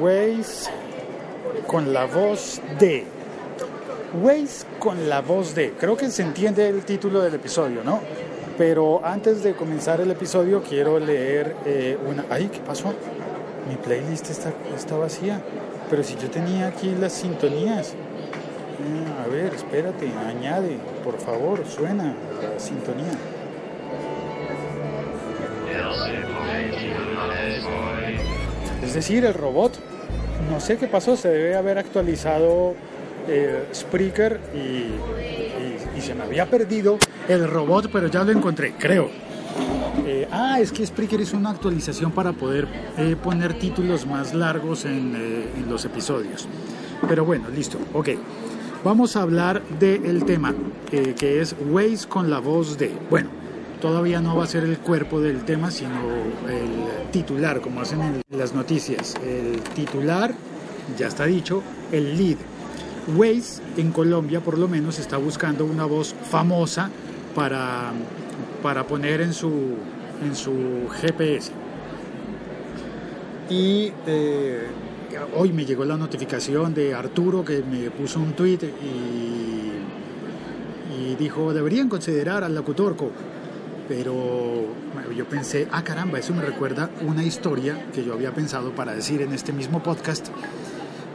Waze con la voz de. Waze con la voz de. Creo que se entiende el título del episodio, ¿no? Pero antes de comenzar el episodio quiero leer eh, una... ¡Ay, qué pasó! Mi playlist está, está vacía. Pero si yo tenía aquí las sintonías. Ah, a ver, espérate, añade, por favor, suena la sintonía. Es decir, el robot, no sé qué pasó, se debe haber actualizado eh, Spreaker y, y, se me había perdido el robot, pero ya lo encontré, creo. Eh, ah, es que Spreaker hizo una actualización para poder eh, poner títulos más largos en, en, los episodios. Pero bueno, listo, ok. Vamos a hablar del tema, que es Waze con la voz de... Bueno, todavía no va a ser el cuerpo del tema, sino el titular, como hacen en las noticias. El titular, ya está dicho, el lead. Waze en Colombia por lo menos está buscando una voz famosa para, para poner en su, en su GPS. Y eh, hoy me llegó la notificación de Arturo que me puso un tweet y, dijo, deberían considerar al locutorco pero yo pensé, ah caramba, eso me recuerda una historia que yo había pensado para decir en este mismo podcast.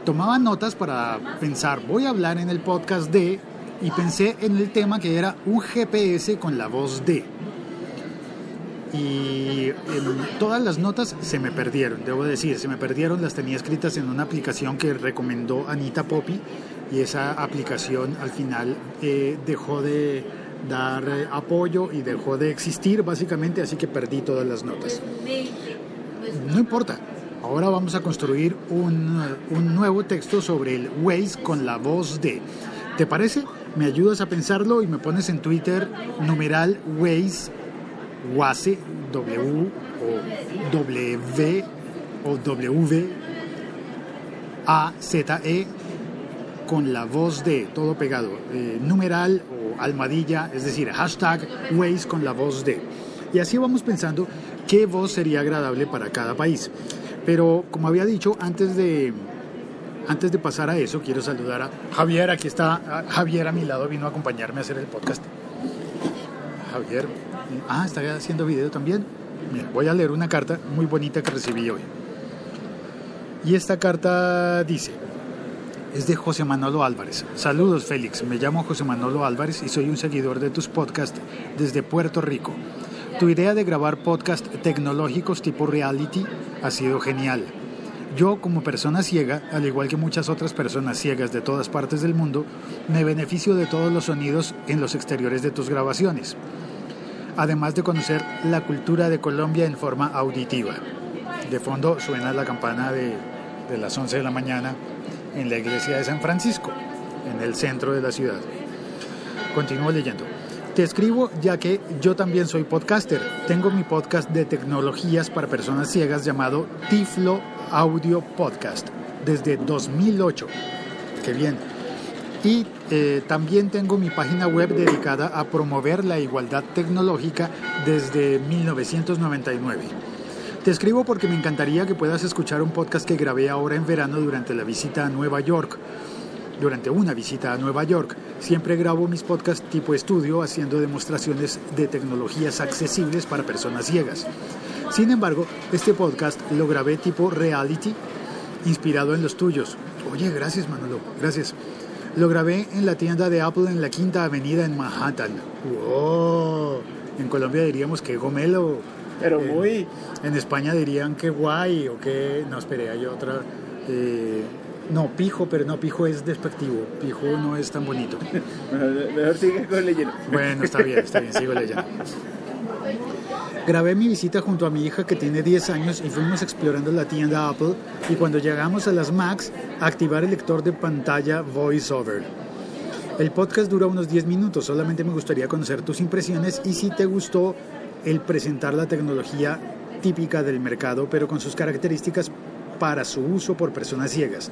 Tomaba notas para pensar, voy a hablar en el podcast de, y pensé en el tema que era un GPS con la voz de. Y todas las notas se me perdieron, debo decir, se me perdieron, las tenía escritas en una aplicación que recomendó Anita Poppy y esa aplicación al final eh, dejó de dar eh, apoyo y dejó de existir básicamente, así que perdí todas las notas. No importa, ahora vamos a construir un, un nuevo texto sobre el Waze con la voz de. ¿Te parece? Me ayudas a pensarlo y me pones en Twitter numeral Waze, Waze, W o W o W A Z E con la voz de todo pegado, eh, numeral almadilla, es decir, hashtag Waze con la voz de. Y así vamos pensando qué voz sería agradable para cada país. Pero como había dicho, antes de, antes de pasar a eso, quiero saludar a Javier. Aquí está Javier a mi lado, vino a acompañarme a hacer el podcast. Javier, ah, está haciendo video también. Mira, voy a leer una carta muy bonita que recibí hoy. Y esta carta dice, es de José Manolo Álvarez. Saludos Félix, me llamo José Manolo Álvarez y soy un seguidor de tus podcasts desde Puerto Rico. Tu idea de grabar podcast tecnológicos tipo reality ha sido genial. Yo como persona ciega, al igual que muchas otras personas ciegas de todas partes del mundo, me beneficio de todos los sonidos en los exteriores de tus grabaciones, además de conocer la cultura de Colombia en forma auditiva. De fondo suena la campana de, de las 11 de la mañana en la iglesia de San Francisco, en el centro de la ciudad. Continúo leyendo. Te escribo ya que yo también soy podcaster. Tengo mi podcast de tecnologías para personas ciegas llamado Tiflo Audio Podcast desde 2008. Qué bien. Y eh, también tengo mi página web dedicada a promover la igualdad tecnológica desde 1999. Te escribo porque me encantaría que puedas escuchar un podcast que grabé ahora en verano durante la visita a Nueva York. Durante una visita a Nueva York, siempre grabo mis podcasts tipo estudio haciendo demostraciones de tecnologías accesibles para personas ciegas. Sin embargo, este podcast lo grabé tipo reality, inspirado en los tuyos. Oye, gracias Manolo, gracias. Lo grabé en la tienda de Apple en la Quinta Avenida en Manhattan. ¡Wow! En Colombia diríamos que gomelo pero muy... En España dirían que guay o que... No, esperé, hay otra... Eh, no, pijo, pero no, pijo es despectivo. Pijo no es tan bonito. Mejor sigue con leyendo. Bueno, está bien, está bien, sigo leyendo. Grabé mi visita junto a mi hija que tiene 10 años y fuimos explorando la tienda Apple y cuando llegamos a las Macs, activar el lector de pantalla VoiceOver. El podcast dura unos 10 minutos, solamente me gustaría conocer tus impresiones y si te gustó el presentar la tecnología típica del mercado, pero con sus características para su uso por personas ciegas.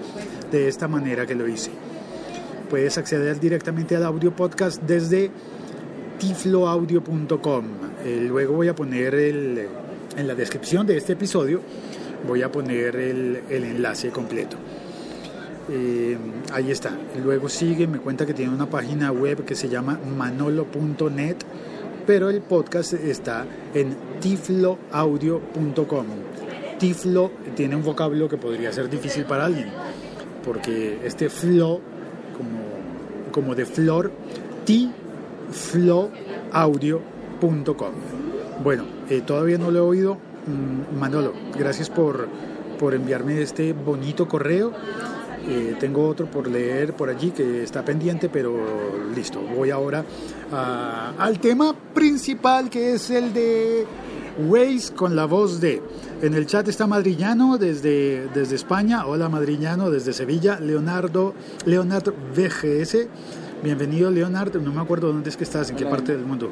De esta manera que lo hice. Puedes acceder directamente al audio podcast desde tifloaudio.com. Eh, luego voy a poner el, en la descripción de este episodio voy a poner el, el enlace completo. Eh, ahí está. Luego sigue, me cuenta que tiene una página web que se llama manolo.net, pero el podcast está en tifloaudio.com. Tiflo tiene un vocablo que podría ser difícil para alguien, porque este flo, como, como de flor, tifloaudio.com. Bueno, eh, todavía no lo he oído. Mm, Manolo, gracias por, por enviarme este bonito correo. Eh, tengo otro por leer por allí que está pendiente, pero listo. Voy ahora a- al tema principal que es el de Waze con la voz de. En el chat está Madrillano desde, desde España. Hola Madrillano desde Sevilla. Leonardo, Leonardo VGS. Bienvenido Leonardo. No me acuerdo dónde es que estás, en qué Hola. parte del mundo.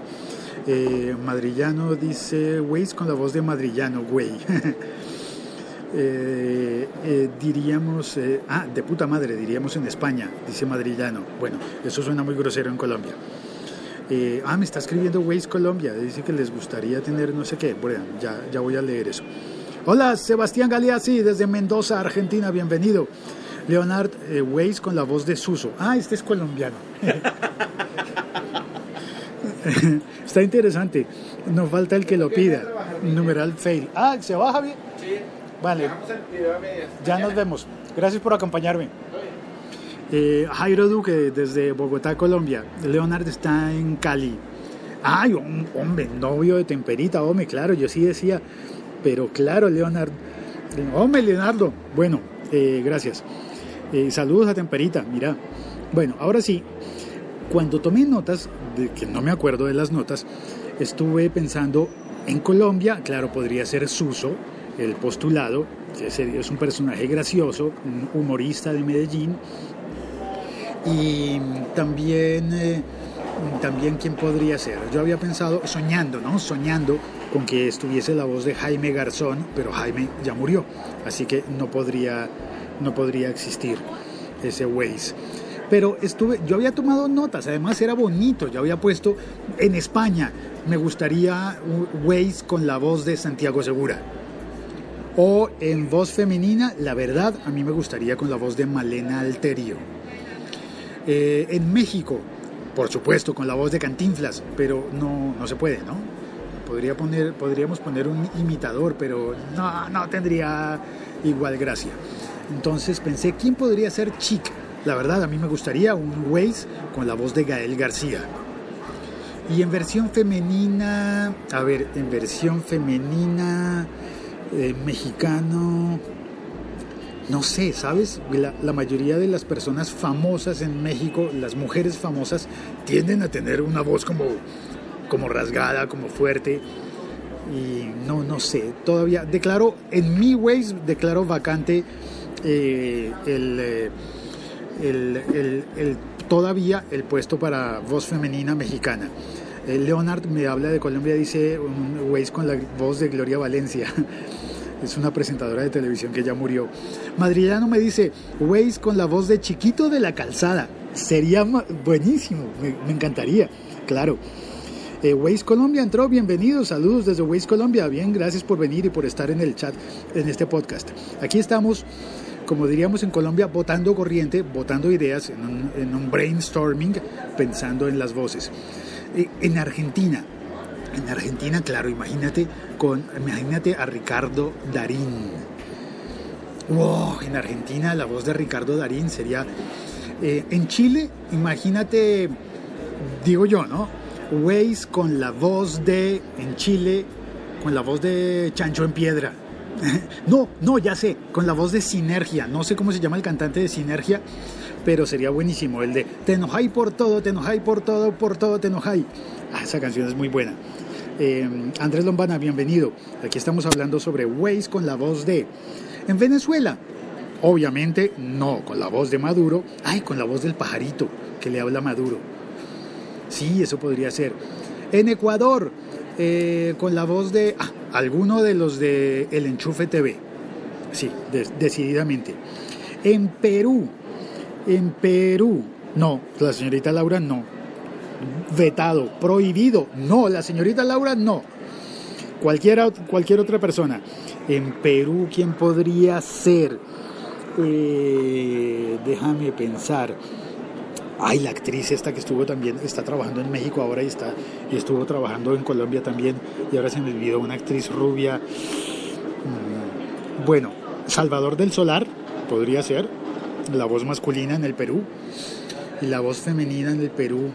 Eh, Madrillano dice Waze con la voz de Madrillano, güey. Eh, eh, diríamos, eh, ah, de puta madre, diríamos en España, dice Madrillano. Bueno, eso suena muy grosero en Colombia. Eh, ah, me está escribiendo Waze Colombia, dice que les gustaría tener no sé qué. Bueno, ya, ya voy a leer eso. Hola, Sebastián Galeazzi, desde Mendoza, Argentina, bienvenido. Leonard Waze con la voz de Suso. Ah, este es colombiano. Está interesante. Nos falta el que lo pida. Numeral fail. Ah, ¿se baja bien? Vale. Ya nos vemos. Gracias por acompañarme. Eh, Jairo Duque desde Bogotá, Colombia. Leonard está en Cali. Ay, hom- hombre, novio de Temperita, hombre, claro, yo sí decía. Pero claro, Leonard. Hombre, Leonardo. Bueno, eh, gracias. Eh, saludos a Temperita, mira. Bueno, ahora sí, cuando tomé notas, de que no me acuerdo de las notas, estuve pensando en Colombia, claro, podría ser Suso, el postulado, es- un personaje gracioso, un humorista de Medellín, y también, eh, también quién podría ser. Yo había pensado, soñando, ¿no? Soñando con que estuviese la voz de Jaime Garzón, pero Jaime ya murió, así que no podría, no podría existir ese Waze. Pero estuve, yo había tomado notas, además era bonito, yo había puesto en España, me gustaría Waze con la voz de Santiago Segura. O en voz femenina, la verdad, a mí me gustaría con la voz de Malena Alterio. Eh, en México, por supuesto, con la voz de Cantinflas, pero no, no se puede, ¿no? Podría poner, podríamos poner un imitador, pero no, no tendría igual gracia. Entonces pensé, ¿quién podría ser Chic? La verdad, a mí me gustaría un Waze con la voz de Gael García. Y en versión femenina, a ver, en versión femenina, eh, mexicano, no sé, ¿sabes? La, mayoría de las personas famosas en México, las mujeres famosas, tienden a tener una voz como, como rasgada, como fuerte. Y no, no sé, todavía declaro, en mi Waze declaro vacante eh, eh, el, el- el- todavía el puesto para voz femenina mexicana. Eh, Leonard me habla de Colombia, dice un Waze con la voz de Gloria Valencia. Es una presentadora de televisión que ya murió. Madrillano me dice, Waze con la voz de Chiquito de la Calzada. Sería buenísimo, me, encantaría, claro. Eh, Waze Colombia entró, bienvenidos, saludos desde Waze Colombia. Bien, gracias por venir y por estar en el chat en este podcast. Aquí estamos, como diríamos en Colombia, votando corriente, votando ideas en un brainstorming, pensando en las voces. Eh, en Argentina, en Argentina, claro, imagínate con, imagínate a Ricardo Darín. Wow, en Argentina la voz de Ricardo Darín sería. eh, en Chile, imagínate, digo yo, ¿no? Waze con la voz de. En Chile, con la voz de Chancho en Piedra. no, no, ya sé, con la voz de Sinergia. No sé cómo se llama el cantante de Sinergia, pero sería buenísimo. El de Te enojáis por todo, te enojáis por todo, por todo, te enojáis. Ah, esa canción es muy buena. Eh, Andrés Lombana, bienvenido. Aquí estamos hablando sobre Waze con la voz de. En Venezuela, obviamente no con la voz de Maduro, ay, con la voz del pajarito que le habla Maduro. Sí, eso podría ser. En Ecuador, eh, con la voz de ah, alguno de los de El Enchufe TV. Sí, de- decididamente. En Perú, en Perú, no, la señorita Laura no. Vetado, prohibido, no, la señorita Laura no. Cualquiera, cualquier otra persona. En Perú, ¿quién podría ser? Eh, déjame pensar. Ay, la actriz esta que estuvo también, está trabajando en México ahora y, está, y estuvo trabajando en Colombia también. Y ahora se me olvidó una actriz rubia. Mm, Bueno, Salvador del Solar podría ser. La voz masculina en el Perú. Y la voz femenina en el Perú.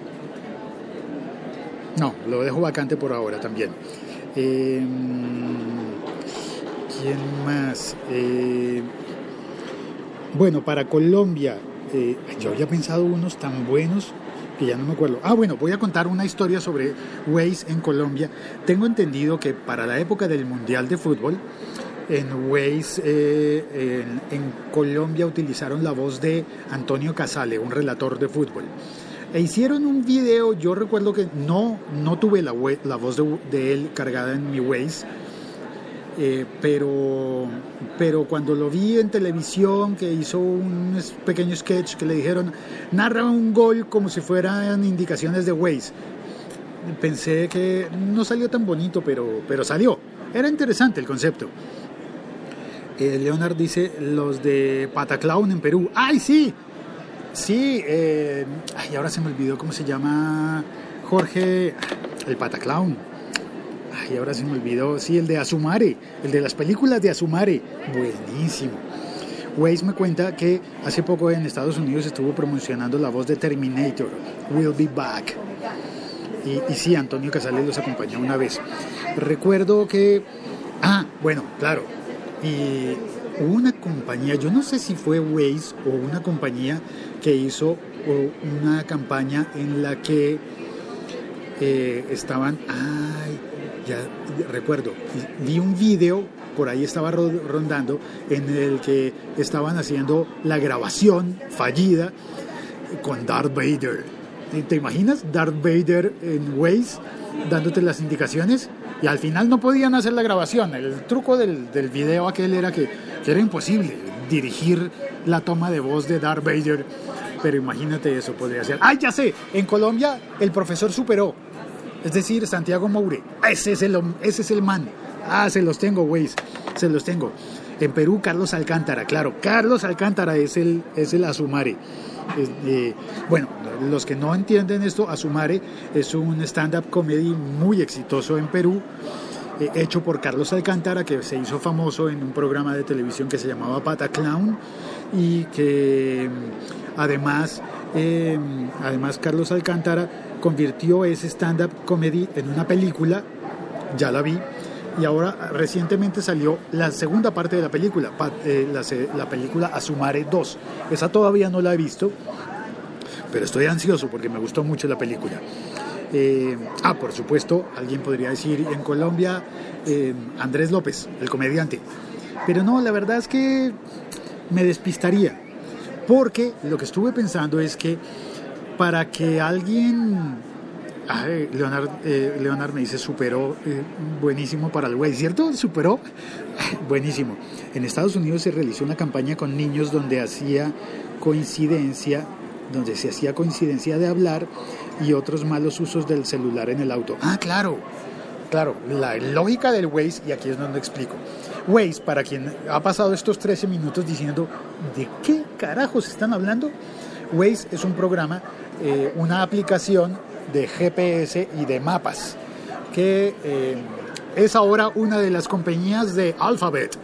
No, lo dejo vacante por ahora también. Eh, ¿Quién más? Eh, bueno, para Colombia, eh, yo había pensado unos tan buenos que ya no me acuerdo. Ah, bueno, voy a contar una historia sobre Waze en Colombia. Tengo entendido que para la época del Mundial de Fútbol, en Waze eh, en, en Colombia utilizaron la voz de Antonio Casale, un relator de fútbol. E hicieron un video, yo recuerdo que no, no tuve la, voz de, él cargada en mi Waze, eh, pero, pero cuando lo vi en televisión, que hizo un pequeño sketch que le dijeron, narra un gol como si fueran indicaciones de Waze, pensé que no salió tan bonito, pero, pero salió. Era interesante el concepto. Leonard dice los de Pataclown en Perú. ¡Ay, sí! Sí, eh, ay, ahora se me olvidó cómo se llama Jorge, el Pataclown. Ay, ahora se me olvidó, sí, el de Azumare, el de las películas de Azumare. Buenísimo. Waze me cuenta que hace poco en Estados Unidos estuvo promocionando la voz de Terminator, We'll Be Back. Y, y sí, Antonio Casales los acompañó una vez. Recuerdo que... Ah, bueno, claro. Hubo una compañía, yo no sé si fue Waze o una compañía que hizo una campaña en la que eh, estaban... Ay, ya, ya recuerdo. Vi un video, por ahí estaba ro- rondando, en el que estaban haciendo la grabación fallida con Darth Vader. ¿Te imaginas Darth Vader en Waze dándote las indicaciones? Y al final no podían hacer la grabación. El truco del, del video aquel era que, era imposible dirigir la toma de voz de Darth Vader. Pero imagínate eso, podría ser. ¡Ay, ya sé! En Colombia el profesor superó. Es decir, Santiago Moure. Ese es el, ese es el man. Ah, se los tengo, Waze. Se los tengo. En Perú, Carlos Alcántara. Claro, Carlos Alcántara es el, es el Azumare. Es, eh, bueno, los que no entienden esto, Azumare es un stand-up comedy muy exitoso en Perú, eh, hecho por Carlos Alcántara, que se hizo famoso en un programa de televisión que se llamaba Pata Clown y que mm, además, eh, además Carlos Alcántara convirtió ese stand-up comedy en una película, ya la vi, y ahora recientemente salió la segunda parte de la película, eh, la, película Azumare 2. Esa todavía no la he visto, pero estoy ansioso porque me gustó mucho la película. Eh, ah, por supuesto, alguien podría decir en Colombia eh, Andrés López, el comediante. Pero no, la verdad es que me despistaría, porque lo que estuve pensando es que para que alguien Leonard, eh, Leonard me dice superó, eh, buenísimo para el güey, ¿cierto? Superó, buenísimo. En Estados Unidos se realizó una campaña con niños donde hacía coincidencia, donde se hacía coincidencia de hablar y otros malos usos del celular en el auto. Ah, claro, claro, la lógica del Waze, y aquí es donde explico. Waze, para quien ha pasado estos 13 minutos diciendo, ¿de qué carajos están hablando? Waze es un programa, eh, una aplicación de GPS y de mapas, que eh, es ahora una de las compañías de Alphabet.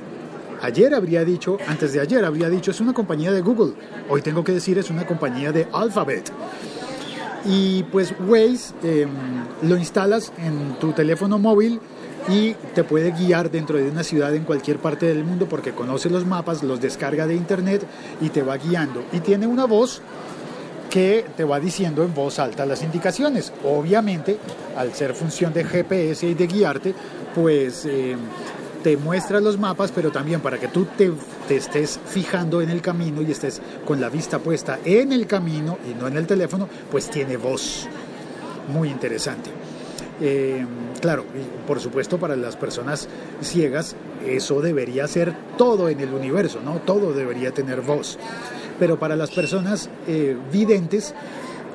Ayer habría dicho, antes de ayer habría dicho, es una compañía de Google. Hoy tengo que decir, es una compañía de Alphabet. Y pues Waze eh, lo instalas en tu teléfono móvil y te puede guiar dentro de una ciudad en cualquier parte del mundo porque conoce los mapas, los descarga de internet y te va guiando. Y tiene una voz que te va diciendo en voz alta las indicaciones. Obviamente, al ser función de GPS y de guiarte, pues eh, te muestra los mapas, pero también para que tú te, estés fijando en el camino y estés con la vista puesta en el camino y no en el teléfono, pues tiene voz. Muy interesante. Eh, claro, por supuesto para las personas ciegas eso debería ser todo en el universo, ¿no? Todo debería tener voz. Pero para las personas eh, videntes,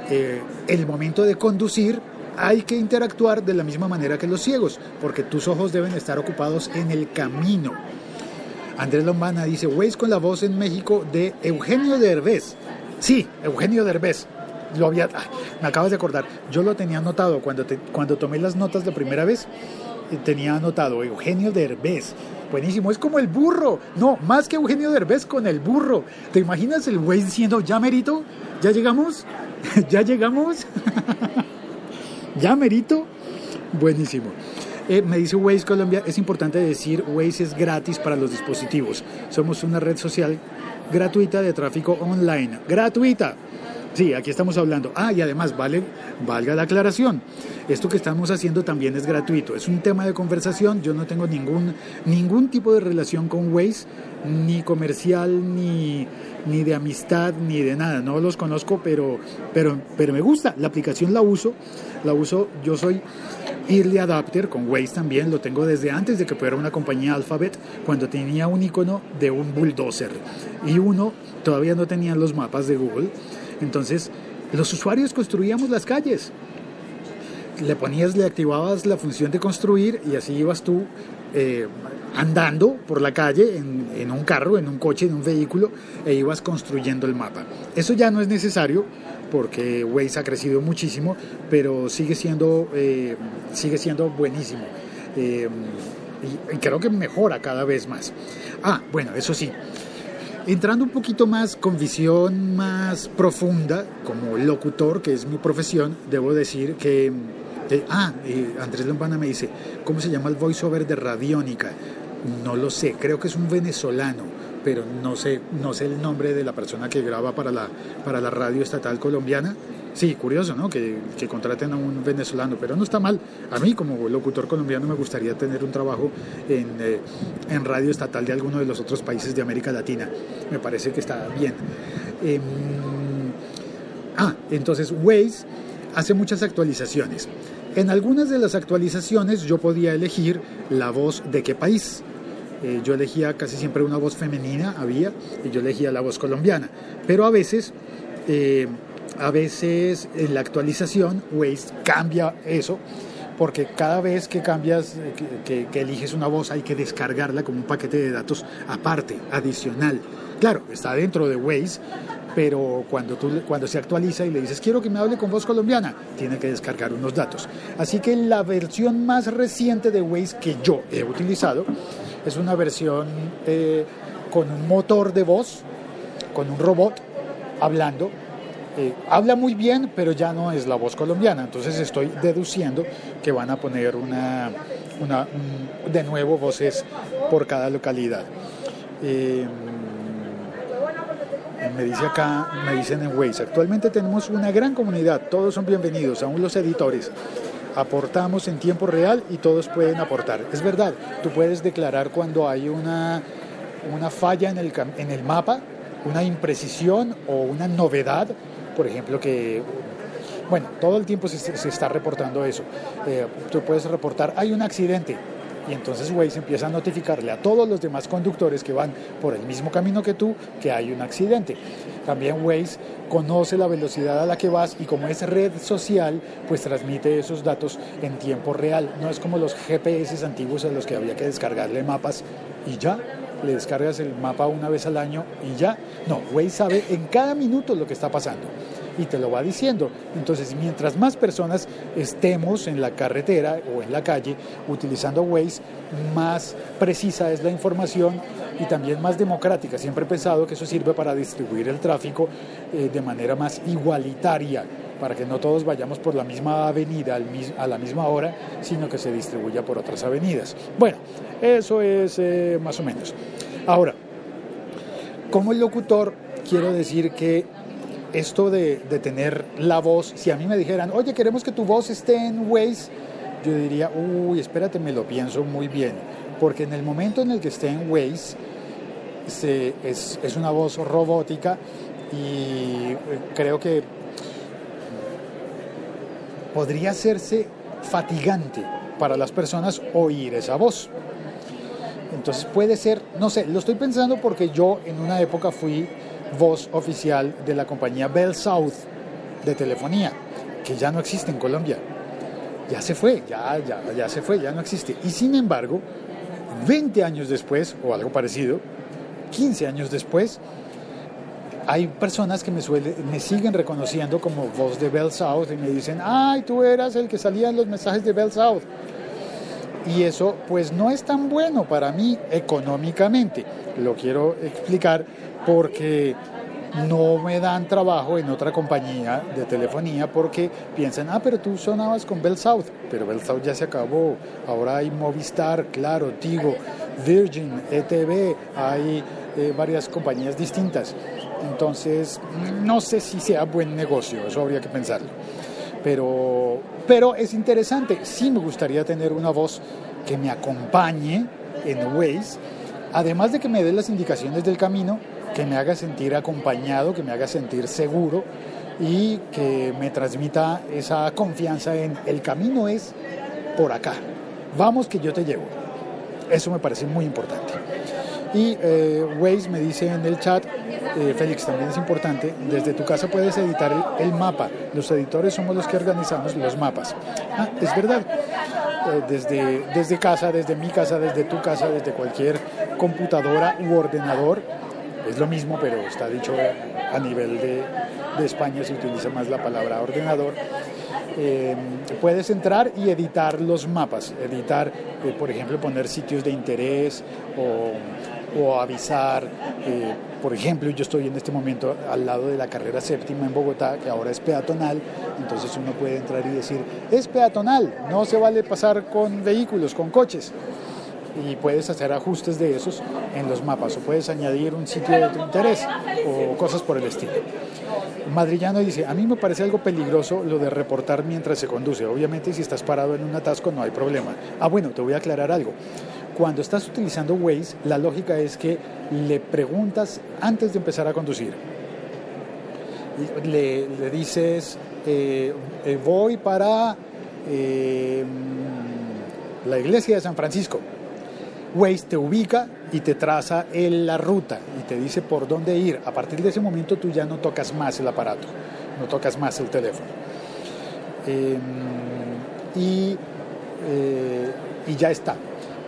eh, el momento de conducir hay que interactuar de la misma manera que los ciegos, porque tus ojos deben estar ocupados en el camino. Andrés Lombana dice, Waze con la voz en México de Eugenio Derbez. Sí, Eugenio Derbez. Lo había, me acabas de acordar. Yo lo tenía anotado cuando, te- cuando tomé las notas la primera vez. Tenía anotado Eugenio Derbez. Buenísimo, es como el burro. No, más que Eugenio Derbez con el burro. ¿Te imaginas el güey diciendo, ya merito? ¿Ya llegamos? ¿Ya llegamos? ¿Ya merito? Buenísimo. Eh, me dice Waze Colombia, es importante decir, Waze es gratis para los dispositivos. Somos una red social gratuita de tráfico online. ¡Gratuita! Sí, aquí estamos hablando. Ah, y además, vale, valga la aclaración. Esto que estamos haciendo también es gratuito. Es un tema de conversación. Yo no tengo ningún, ningún tipo de relación con Waze, ni comercial, ni, ni de amistad, ni de nada. No los conozco, pero, pero, pero me gusta. La aplicación la uso. La uso, yo soy Early Adapter con Waze también. Lo tengo desde antes de que fuera una compañía Alphabet, cuando tenía un icono de un bulldozer. Y uno, todavía no tenían los mapas de Google. Entonces, los usuarios construíamos las calles. Le ponías, le activabas la función de construir y así ibas tú eh, andando por la calle en, un carro, en un coche, en un vehículo e ibas construyendo el mapa. Eso ya no es necesario porque Waze ha crecido muchísimo, pero sigue siendo, eh, sigue siendo buenísimo. Eh, y creo que mejora cada vez más. Ah, bueno, eso sí, entrando un poquito más con visión más profunda, como locutor, que es mi profesión, debo decir que... eh, ah, Andrés Lombana me dice, ¿cómo se llama el voiceover de Radiónica? No lo sé, creo que es un venezolano, pero no sé, no sé el nombre de la persona que graba para la, para la radio estatal colombiana. Sí, curioso, ¿no? Que, que contraten a un venezolano, pero no está mal. A mí, como locutor colombiano, me gustaría tener un trabajo en, eh, en radio estatal de alguno de los otros países de América Latina. Me parece que está bien. Em, ah, entonces Waze hace muchas actualizaciones. En algunas de las actualizaciones yo podía elegir la voz de qué país. Eh, yo elegía casi siempre una voz femenina, había, y yo elegía la voz colombiana. Pero a veces... eh, a veces en la actualización Waze cambia eso porque cada vez que cambias, eh, que, eliges una voz hay que descargarla como un paquete de datos aparte, adicional. Claro, está dentro de Waze, pero cuando, tú, cuando se actualiza y le dices quiero que me hable con voz colombiana, tiene que descargar unos datos. Así que la versión más reciente de Waze que yo he utilizado es una versión eh, con un motor de voz, con un robot hablando eh, habla muy bien, pero ya no es la voz colombiana. Entonces estoy deduciendo que van a poner una, una un, de nuevo voces por cada localidad. Eh, me dice acá, me dicen en Waze, actualmente tenemos una gran comunidad, todos son bienvenidos, aún los editores. Aportamos en tiempo real y todos pueden aportar. Es verdad, tú puedes declarar cuando hay una, una falla en el, en el mapa, una imprecisión o una novedad por ejemplo, que, bueno, todo el tiempo se, se está reportando eso. Eh, tú puedes reportar, hay un accidente, y entonces Waze empieza a notificarle a todos los demás conductores que van por el mismo camino que tú que hay un accidente. También Waze conoce la velocidad a la que vas y como es red social, pues transmite esos datos en tiempo real. No es como los GPS antiguos a los que había que descargarle mapas y ya, le descargas el mapa una vez al año y ya. No, Waze sabe en cada minuto lo que está pasando y te lo va diciendo. Entonces, mientras más personas estemos en la carretera o en la calle utilizando Waze, más precisa es la información y también más democrática. Siempre he pensado que eso sirve para distribuir el tráfico eh, de manera más igualitaria para que no todos vayamos por la misma avenida a la misma hora, sino que se distribuya por otras avenidas. Bueno, eso es eh, más o menos. Ahora, como el locutor, quiero decir que esto de, tener la voz, si a mí me dijeran, oye, queremos que tu voz esté en Waze, yo diría, uy, espérate, me lo pienso muy bien, porque en el momento en el que esté en Waze, es, es una voz robótica y creo que podría hacerse fatigante para las personas oír esa voz. Entonces puede ser, no sé, lo estoy pensando porque yo en una época fui voz oficial de la compañía Bell South de telefonía, que ya no existe en Colombia. Ya se fue, ya, ya, ya se fue, ya no existe. Y sin embargo, 20 años después, o algo parecido, 15 años después, hay personas que me, suele, me siguen reconociendo como voz de Bell South y me dicen, ay, tú eras el que salía en los mensajes de Bell South. Y eso pues no es tan bueno para mí económicamente. Lo quiero explicar porque no me dan trabajo en otra compañía de telefonía porque piensan, ah, pero tú sonabas con Bell South, pero Bell South ya se acabó, ahora hay Movistar, claro, Tigo, Virgin, ETV, hay eh, varias compañías distintas. Entonces, no sé si sea buen negocio, eso habría que pensarlo. Pero, pero es interesante, sí me gustaría tener una voz que me acompañe en Waze, además de que me dé las indicaciones del camino, que me haga sentir acompañado, que me haga sentir seguro y que me transmita esa confianza en el camino es por acá. Vamos que yo te llevo. Eso me parece muy importante. Y eh, Waze me dice en el chat, eh, Félix, también es importante, desde tu casa puedes editar el, mapa. Los editores somos los que organizamos los mapas. Ah, es verdad. Eh, desde, desde casa, desde mi casa, desde tu casa, desde cualquier computadora u ordenador, es lo mismo, pero está dicho a nivel de, España, se utiliza más la palabra ordenador. Eh, puedes entrar y editar los mapas, editar, por ejemplo, poner sitios de interés o, o avisar. Eh, por ejemplo, yo estoy en este momento al lado de la carrera séptima en Bogotá, que ahora es peatonal, entonces uno puede entrar y decir, es peatonal, no se vale pasar con vehículos, con coches y puedes hacer ajustes de esos en los mapas o puedes añadir un sitio de tu interés o cosas por el estilo. Madrillano dice, a mí me parece algo peligroso lo de reportar mientras se conduce. Obviamente si estás parado en un atasco no hay problema. Ah, bueno, te voy a aclarar algo. Cuando estás utilizando Waze, la lógica es que le preguntas antes de empezar a conducir. Le, dices, eh, eh, voy para eh, la iglesia de San Francisco Waze te ubica y te traza la ruta y te dice por dónde ir. A partir de ese momento tú ya no tocas más el aparato, no tocas más el teléfono. Em, eh, y, ya está.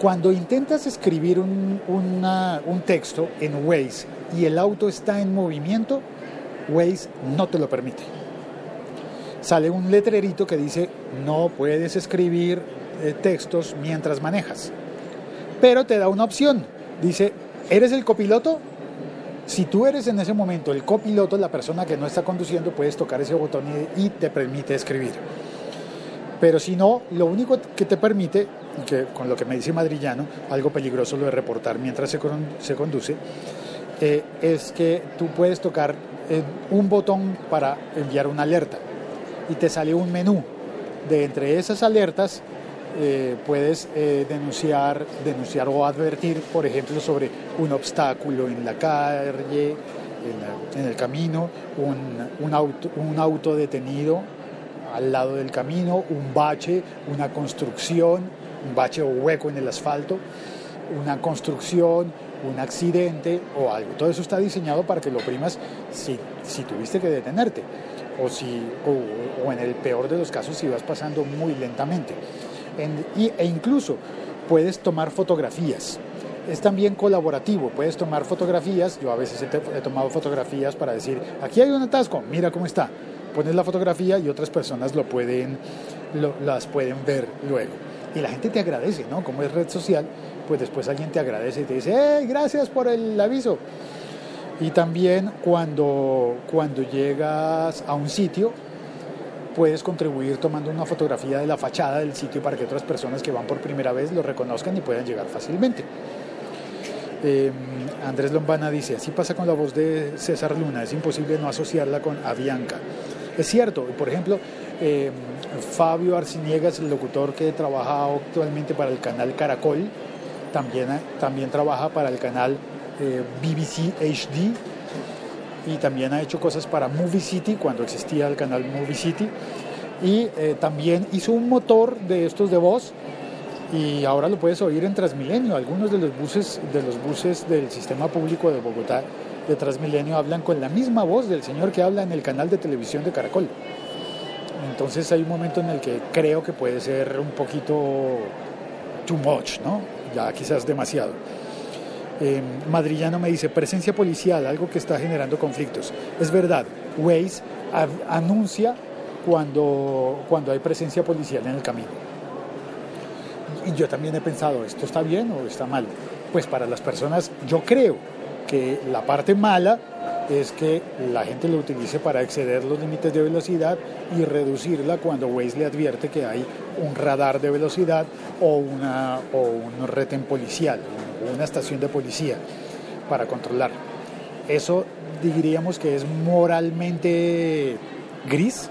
Cuando intentas escribir un, texto en Waze y el auto está en movimiento, Waze no te lo permite. Sale un letrerito que dice no puedes escribir eh, textos mientras manejas pero te da una opción. Dice, ¿eres el copiloto? Si tú eres en ese momento el copiloto, la persona que no está conduciendo, puedes tocar ese botón y, te permite escribir. Pero si no, lo único que te permite, que con lo que me dice Madrillano, algo peligroso lo de reportar mientras se, se conduce, eh, es que tú puedes tocar eh, un botón para enviar una alerta y te sale un menú. De entre esas alertas eh, puedes denunciar, denunciar o advertir, por ejemplo, sobre un obstáculo en la calle, en, el camino, un, un, auto, un auto detenido al lado del camino, un bache, una construcción, un bache o hueco en el asfalto, una construcción, un accidente o algo. Todo eso está diseñado para que lo primas si, si tuviste que detenerte o, si, o, en el peor de los casos si vas pasando muy lentamente e incluso puedes tomar fotografías. Es también colaborativo, puedes tomar fotografías, yo a veces he, tomado fotografías para decir, aquí hay un atasco, mira cómo está. Pones la fotografía y otras personas lo pueden, las pueden ver luego. Y la gente te agradece, ¿no? Como es red social, pues después alguien te agradece y te dice, hey, gracias por el aviso. Y también cuando, cuando llegas a un sitio, puedes contribuir tomando una fotografía de la fachada del sitio para que otras personas que van por primera vez lo reconozcan y puedan llegar fácilmente. Em, Andrés Lombana dice, así pasa con la voz de César Luna, es imposible no asociarla con Avianca. Es cierto, por ejemplo, em, Fabio Arciniegas, el locutor que trabaja actualmente para el canal Caracol, también, también trabaja para el canal eh, BBC HD y también ha hecho cosas para Movie City cuando existía el canal Movie City y eh, también hizo un motor de estos de voz y ahora lo puedes oír en Transmilenio. Algunos de los buses de los buses del sistema público de Bogotá de Transmilenio hablan con la misma voz del señor que habla en el canal de televisión de Caracol. Entonces hay un momento en el que creo que puede ser un poquito too much, ¿no? ya quizás demasiado. Eh, Madrillano me dice, presencia policial, algo que está generando conflictos. Es verdad, Waze anuncia cuando, cuando hay presencia policial en el camino. Y yo también he pensado, ¿esto está bien o está mal? Pues para las personas, yo creo que la parte mala es que la gente lo utilice para exceder los límites de velocidad y reducirla cuando Waze le advierte que hay un radar de velocidad o, una, o un retén policial, o una estación de policía para controlar. Eso diríamos que es moralmente gris.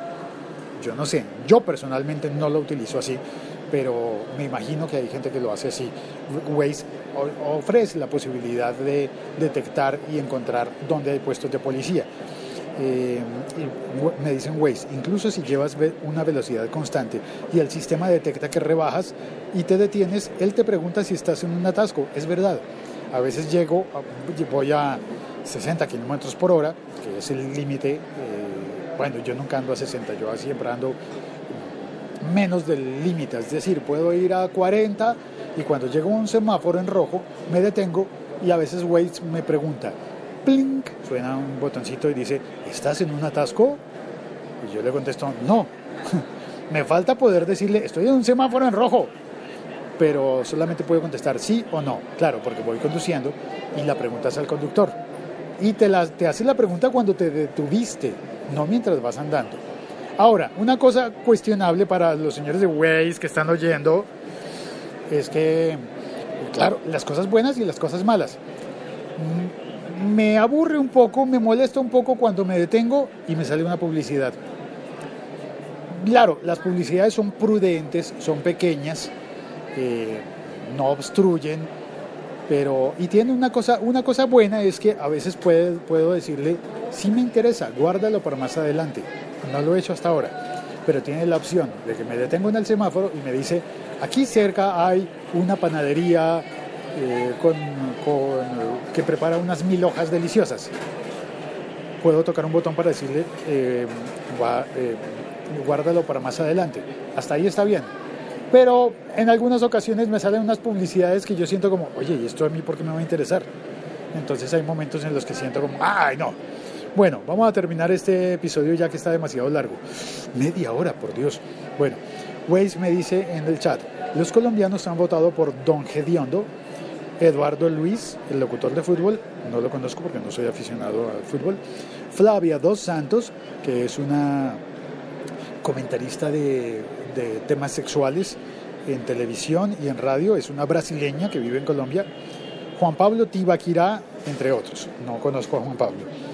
Yo no sé, yo personalmente no lo utilizo así, pero me imagino que hay gente que lo hace así. Waze ofrece la posibilidad de detectar y encontrar dónde hay puestos de policía. Eh, me dicen Waze, incluso si llevas una velocidad constante y el sistema detecta que rebajas y te detienes, él te pregunta si estás en un atasco. Es verdad. A veces llego, a- voy a 60 kilómetros por hora, que es el límite. eh, bueno, yo nunca ando a 60, yo siempre ando menos del límite, es decir, puedo ir a 40 y cuando llego a un semáforo en rojo me detengo y a veces Waze me pregunta, plink, suena un botoncito y dice, ¿estás en un atasco? Y yo le contesto, no, me falta poder decirle, estoy en un semáforo en rojo, pero solamente puedo contestar sí o no, claro, porque voy conduciendo y la pregunta es al conductor. Y te, la, te hace la pregunta cuando te detuviste, no mientras vas andando. Ahora, una cosa cuestionable para los señores de Waze que están oyendo es que, claro, las cosas buenas y las cosas malas. Mm, Me aburre un poco, me molesta un poco cuando me detengo y me sale una publicidad. Claro, las publicidades son prudentes, son pequeñas, eh, no obstruyen, pero y tiene una cosa, una cosa buena es que a veces puede- puedo decirle, sí me interesa, guárdalo para más adelante. No lo he hecho hasta ahora, pero tiene la opción de que me detengo en el semáforo y me dice, aquí cerca hay una panadería eh, con, que prepara unas mil hojas deliciosas. Puedo tocar un botón para decirle, eh, gua- eh, guárdalo para más adelante. Hasta ahí está bien. Pero en algunas ocasiones me salen unas publicidades que yo siento como, oye, ¿y esto a mí por qué me va a interesar? Entonces hay momentos en los que siento como, ay, no. Bueno, vamos a terminar este episodio ya que está demasiado largo. Media hora, por Dios. Bueno, Waze me dice en el chat, los colombianos han votado por Don Gediondo, Eduardo Luis, el locutor de fútbol, no lo conozco porque no soy aficionado al fútbol, Flavia Dos Santos, que es una comentarista de, temas sexuales en televisión y en radio, es una brasileña que vive en Colombia, Juan Pablo Tibaquirá, entre otros. No conozco a Juan Pablo.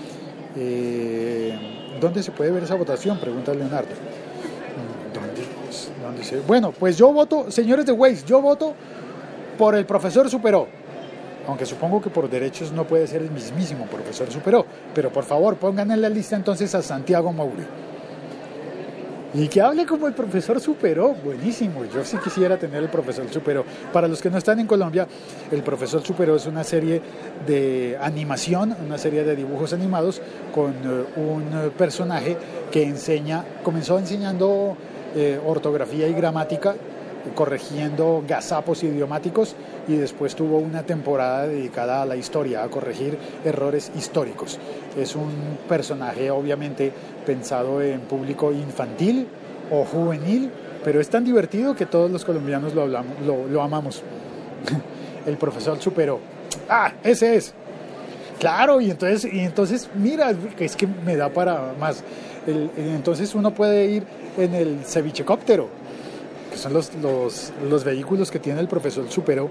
Eh, ¿Dónde se puede ver esa votación? Pregunta Leonardo. Mm, ¿Dónde, dónde se- Bueno, pues yo voto, señores de Waze, yo voto por el profesor Superó. Aunque supongo que por derechos no puede ser el mismísimo profesor Superó. Pero por favor, pongan en la lista entonces a Santiago Mauri. Y que hable como el profesor Superó, buenísimo. Yo sí quisiera tener el profesor Superó. Para los que no están en Colombia, el profesor Superó es una serie de animación, una serie de dibujos animados con eh, un personaje que enseña, comenzó enseñando eh, ortografía y gramática, corrigiendo gazapos idiomáticos y después tuvo una temporada dedicada a la historia, a corregir errores históricos. Es un personaje obviamente pensado en público infantil o juvenil, pero es tan divertido que todos los colombianos lo, hablamos, lo, amamos. El profesor superó. Ah, ese es. Claro, y entonces, y entonces mira, es que me da para más. Entonces uno puede ir en el cevichecóptero, son los, los, los vehículos que tiene el profesor Supero.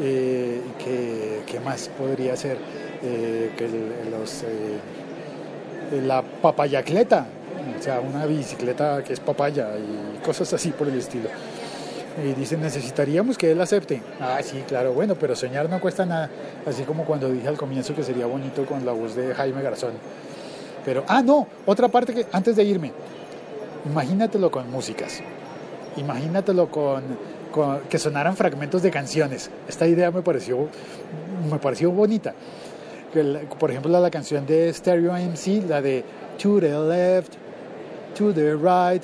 Eh, que, ¿Qué más podría ser? Eh, que los, eh, la papayacleta, o sea, una bicicleta que es papaya y cosas así por el estilo. Y dicen, necesitaríamos que él acepte. Ah, sí, claro, bueno, pero soñar no cuesta nada. Así como cuando dije al comienzo que sería bonito con la voz de Jaime Garzón. Pero, ah, no, otra parte que antes de irme, imagínatelo con músicas. Imagínatelo con, que sonaran fragmentos de canciones. Esta idea me pareció, me pareció bonita. Por ejemplo, la, la canción de Stereo MC, la de To the left, to the right,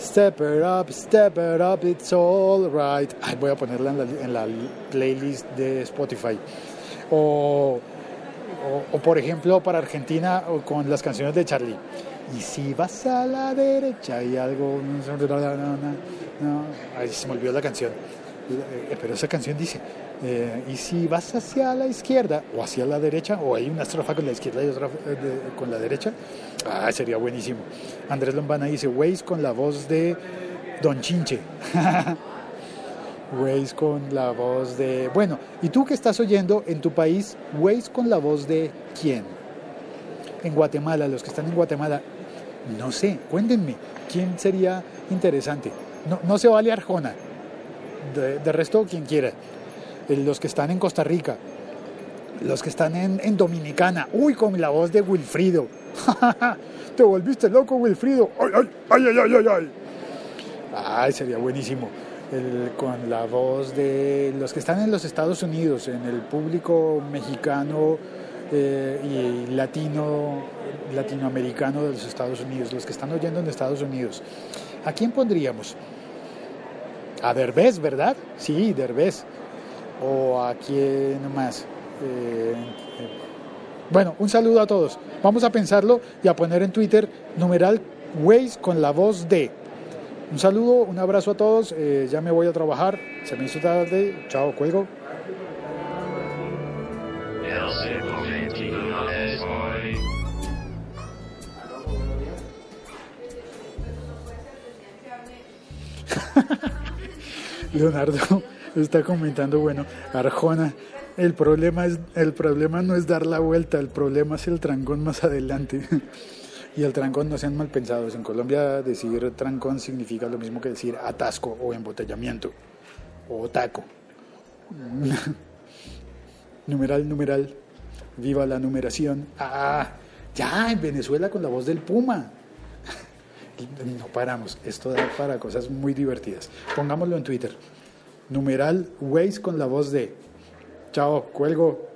Step it up, step it up, it's all right. Ay, voy a ponerla en la, playlist de Spotify. O, o, o, por ejemplo, para Argentina, con las canciones de Charlie. Y si vas a la derecha hay algo... No, ahí se me olvidó la canción. Eh, Pero esa canción dice, eh, y si vas hacia la izquierda o hacia la derecha, o hay una estrofa con la izquierda y otra eh, con la derecha, ah, sería buenísimo. Andrés Lombana dice, Waze con la voz de Don Chinche. Waze con la voz de... Bueno, ¿y tú que estás oyendo en tu país, Waze con la voz de quién? En Guatemala, los que están en Guatemala, no sé, cuéntenme, ¿quién sería interesante? No, no se vale Arjona, de, de resto quien quiera. Los que están en Costa Rica, los que están en, en Dominicana, uy, con la voz de Wilfrido. Te volviste loco, Wilfrido. Ay, ay, ay, ay, ay, ay. Ay, sería buenísimo. El, con la voz de los que están en los Estados Unidos, en el público mexicano eh, y latino, latinoamericano de los Estados Unidos, los que están oyendo en Estados Unidos. ¿A quién pondríamos? A Derbez, ¿verdad? Sí, Derbez. ¿O a quién más? Eh, eh, bueno, un saludo a todos. Vamos a pensarlo y a poner en Twitter numeral Waze con la voz de. Un saludo, un abrazo a todos. Eh, ya me voy a trabajar. Se me hizo tarde. Chao, cuelgo. Leonardo está comentando, bueno, Arjona, el problema, es, el problema no es dar la vuelta, el problema es el trancón más adelante. y el trancón no sean mal pensados. En Colombia decir trancón significa lo mismo que decir atasco o embotellamiento o taco. numeral, numeral. Viva la numeración. Ah, ya, en Venezuela con la voz del Puma. No paramos. Esto da para cosas muy divertidas. Pongámoslo en Twitter. Numeral Waze con la voz de. Chao, cuelgo.